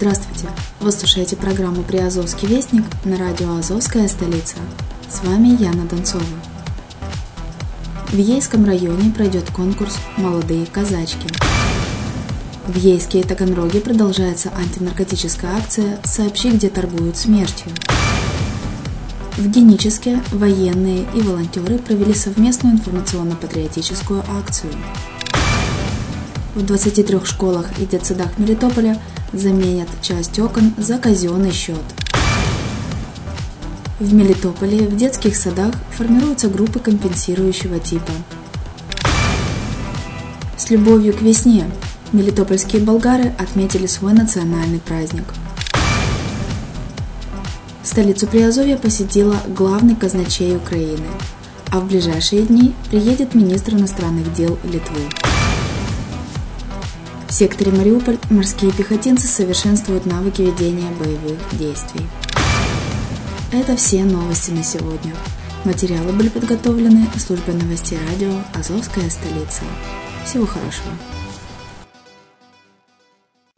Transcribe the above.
Здравствуйте! Вы слушаете программу «Приазовский вестник» на радио «Азовская столица». С вами Яна Донцова. В Ейском районе пройдет конкурс «Молодые казачки». В Ейске и Таганроге продолжается антинаркотическая акция «Сообщи, где торгуют смертью». В Геническе военные и волонтеры провели совместную информационно-патриотическую акцию. В 23 школах и детсадах Мелитополя заменят часть окон за казенный счет – в Мелитополе в детских садах формируются группы компенсирующего типа. С любовью к весне мелитопольские болгары отметили свой национальный праздник. Столицу Приазовья посетила главный казначей Украины, а в ближайшие дни приедет министр иностранных дел Литвы. В секторе Мариуполь морские пехотинцы совершенствуют навыки ведения боевых действий. Это все новости на сегодня. Материалы были подготовлены службой новостей радио «Азовская столица». Всего хорошего.